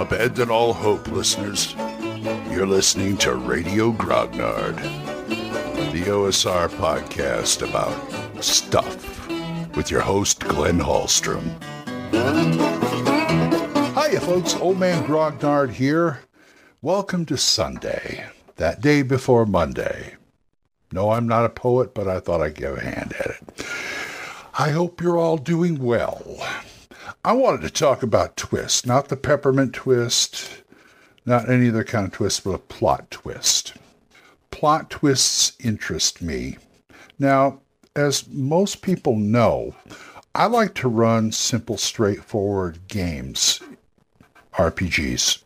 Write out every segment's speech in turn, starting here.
Abandon all hope, listeners. You're listening to Radio Grognard, the OSR podcast about stuff with your host, Glenn Hallstrom. Hiya, folks. Old Man Grognard here. Welcome to Sunday, that day before Monday. No, I'm not a poet, but I thought I'd give a hand at it. I hope you're all doing well. I wanted to talk about twist, not the peppermint twist, not any other kind of twist, but a plot twist. Plot twists interest me. Now, as most people know, I like to run simple, straightforward games, RPGs.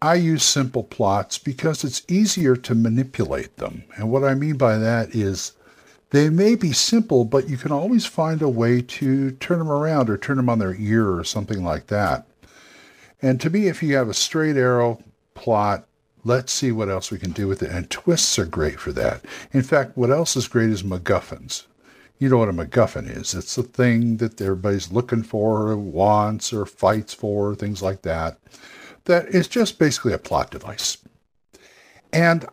I use simple plots because it's easier to manipulate them. And what I mean by that is they may be simple, but you can always find a way to turn them around or turn them on their ear or something like that. And to me, if you have a straight arrow plot, let's see what else we can do with it. And twists are great for that. In fact, what else is great is MacGuffins. You know what a MacGuffin is. It's the thing that everybody's looking for, or wants, or fights for, things like that. That is just basically a plot device. And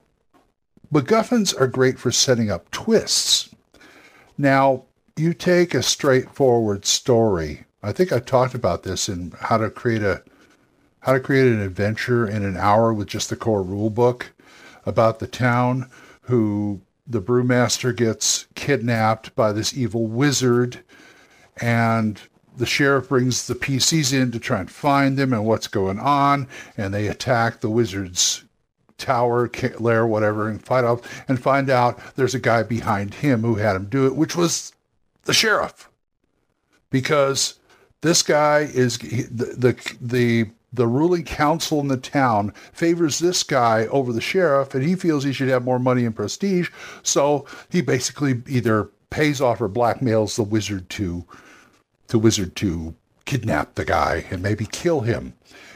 MacGuffins are great for setting up twists. Now, you take a straightforward story. I think I talked about this in how to create a how to create an adventure in an hour with just the core rule book about the town who the brewmaster gets kidnapped by this evil wizard and the sheriff brings the PCs in to try and find them and what's going on and they attack the wizard's tower, lair, whatever, and find out and find out there's a guy behind him who had him do it, which was the sheriff, because this guy is the the the the ruling council in the town favors this guy over the sheriff, and he feels he should have more money and prestige. So he basically either pays off or blackmails the wizard to the wizard to kidnap the guy and maybe kill him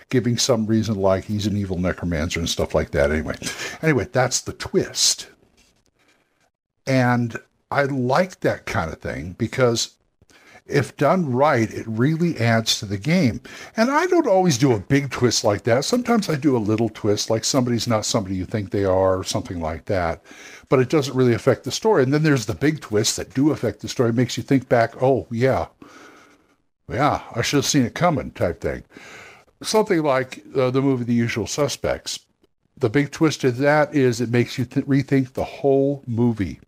giving some reason like he's an evil necromancer and stuff like that. Anyway, anyway, that's the twist. And I like that kind of thing because if done right, it really adds to the game. And I don't always do a big twist like that. Sometimes I do a little twist, like somebody's not somebody you think they are, or something like that. But it doesn't really affect the story. And then there's the big twists that do affect the story. It makes you think back, oh, yeah, yeah, I should have seen it coming, type thing something like uh, the movie The Usual Suspects. The big twist of that is it makes you th- rethink the whole movie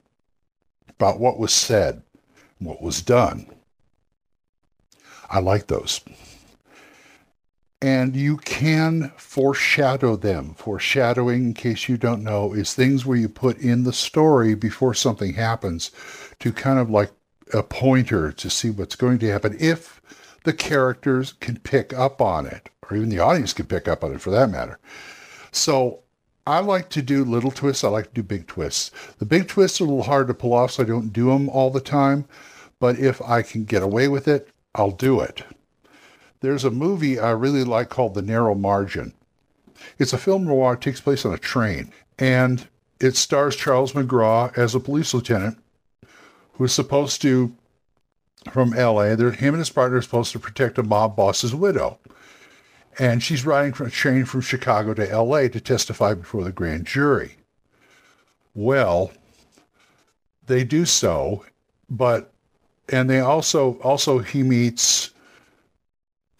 about what was said, what was done. I like those. And you can foreshadow them. Foreshadowing, in case you don't know, is things where you put in the story before something happens to kind of like a pointer to see what's going to happen if the characters can pick up on it or even the audience can pick up on it for that matter. So I like to do little twists. I like to do big twists. The big twists are a little hard to pull off, so I don't do them all the time. But if I can get away with it, I'll do it. There's a movie I really like called The Narrow Margin. It's a film noir. It takes place on a train, and it stars Charles McGraw as a police lieutenant who is supposed to, from L.A., there, him and his partner are supposed to protect a mob boss's widow and she's riding from a train from Chicago to L.A. to testify before the grand jury. Well, they do so, but and they also also he meets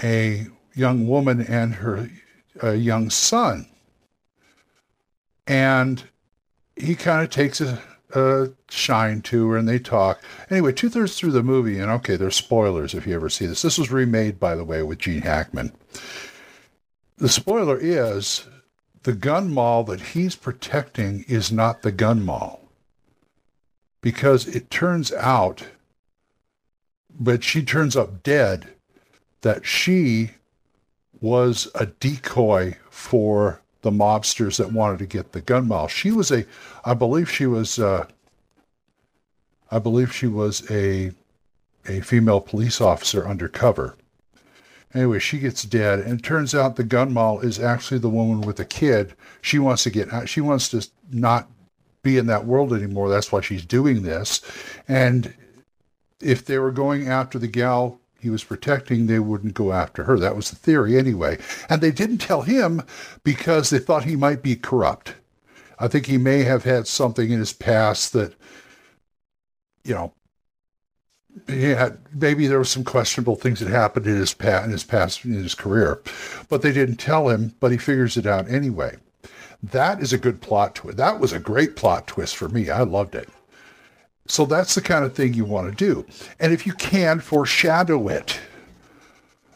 a young woman and her a young son, and he kind of takes a, a shine to her, and they talk. Anyway, two thirds through the movie, and okay, there's spoilers if you ever see this. This was remade, by the way, with Gene Hackman the spoiler is the gun moll that he's protecting is not the gun moll. Because it turns out, but she turns up dead, that she was a decoy for the mobsters that wanted to get the gun moll. She was a, I believe she was, uh, I believe she was a, a female police officer undercover. Anyway, she gets dead, and it turns out the gun moll is actually the woman with the kid. She wants to get out. She wants to not be in that world anymore. That's why she's doing this. And if they were going after the gal he was protecting, they wouldn't go after her. That was the theory anyway. And they didn't tell him because they thought he might be corrupt. I think he may have had something in his past that, you know, yeah, maybe there were some questionable things that happened in his past, in his past, in his career, but they didn't tell him. But he figures it out anyway. That is a good plot twist. That was a great plot twist for me. I loved it. So that's the kind of thing you want to do. And if you can foreshadow it,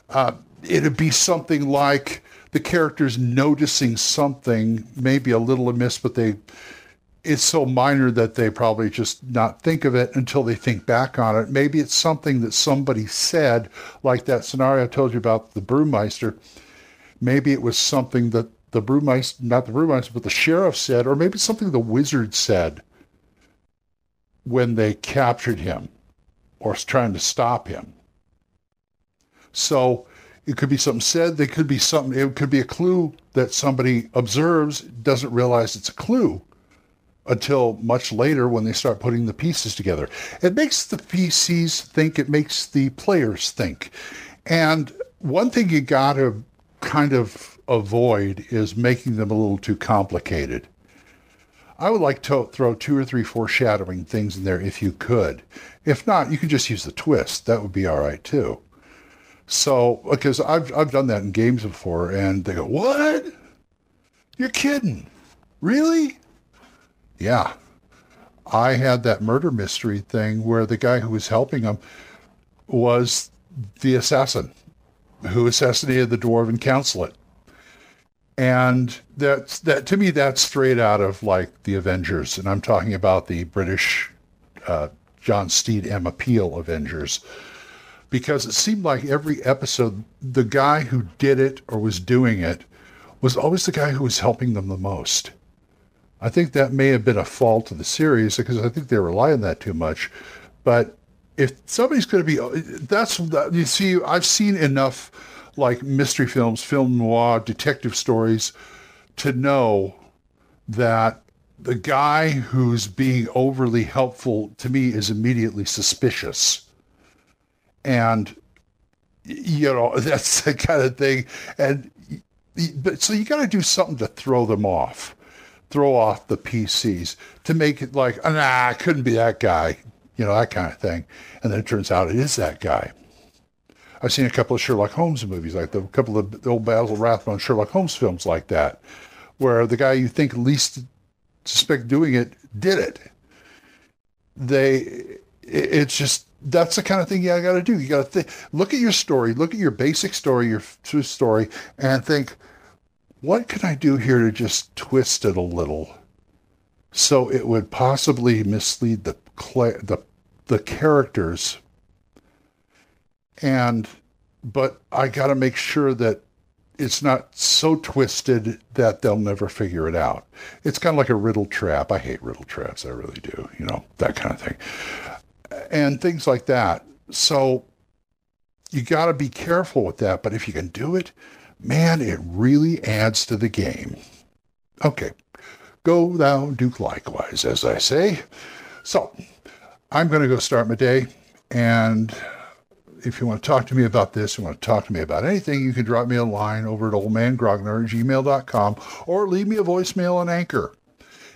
uh, it'd be something like the characters noticing something, maybe a little amiss, but they it's so minor that they probably just not think of it until they think back on it. Maybe it's something that somebody said, like that scenario I told you about the brewmeister. Maybe it was something that the brewmeister, not the brewmeister, but the sheriff said, or maybe something the wizard said when they captured him or trying to stop him. So it could be something said. They could be something. It could be a clue that somebody observes, doesn't realize it's a clue until much later when they start putting the pieces together. It makes the PCs think. It makes the players think. And one thing you got to kind of avoid is making them a little too complicated. I would like to throw two or three foreshadowing things in there if you could. If not, you can just use the twist. That would be all right too. So, because I've I've done that in games before, and they go, "What? You're kidding? Really?" Yeah. I had that murder mystery thing where the guy who was helping him was the assassin who assassinated the dwarven consulate and that's that to me that's straight out of like the Avengers, and I'm talking about the British uh, John Steed Emma Peel Avengers, because it seemed like every episode the guy who did it or was doing it was always the guy who was helping them the most. I think that may have been a fault of the series because I think they rely on that too much. But if somebody's going to be, that's you see, I've seen enough like mystery films, film noir, detective stories, to know that the guy who's being overly helpful to me is immediately suspicious. And, you know, that's the kind of thing. And, but so you got to do something to throw them off, throw off the PCs to make it like, nah, it couldn't be that guy, you know, that kind of thing. And then it turns out it is that guy. I've seen a couple of Sherlock Holmes movies, like the couple of the old Basil Rathbone Sherlock Holmes films like that, where the guy you think least suspect doing it did it. They, it's just that's the kind of thing you got to do. You got to think, look at your story, look at your basic story, your true story, and think, what can I do here to just twist it a little, so it would possibly mislead the the the characters and but I got to make sure that it's not so twisted that they'll never figure it out. It's kind of like a riddle trap. I hate riddle traps. I really do. You know, that kind of thing. And things like that. So you got to be careful with that. But if you can do it, man, it really adds to the game. Okay. Go thou do likewise, as I say. So I'm going to go start my day and if you want to talk to me about this, you want to talk to me about anything, you can drop me a line over at oldmangrognard at gmail.com or leave me a voicemail on Anchor.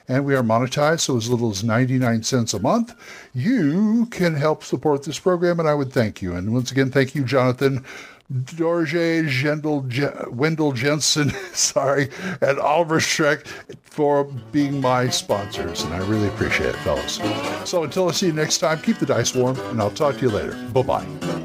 And we are monetized, so as little as 99 cents a month, you can help support this program, and I would thank you. And once again, thank you, Jonathan. Dorje Gendel, Wendell Jensen, sorry, and Oliver Schreck for being my sponsors. And I really appreciate it, fellas. So until I see you next time, keep the dice warm, and I'll talk to you later. Bye bye.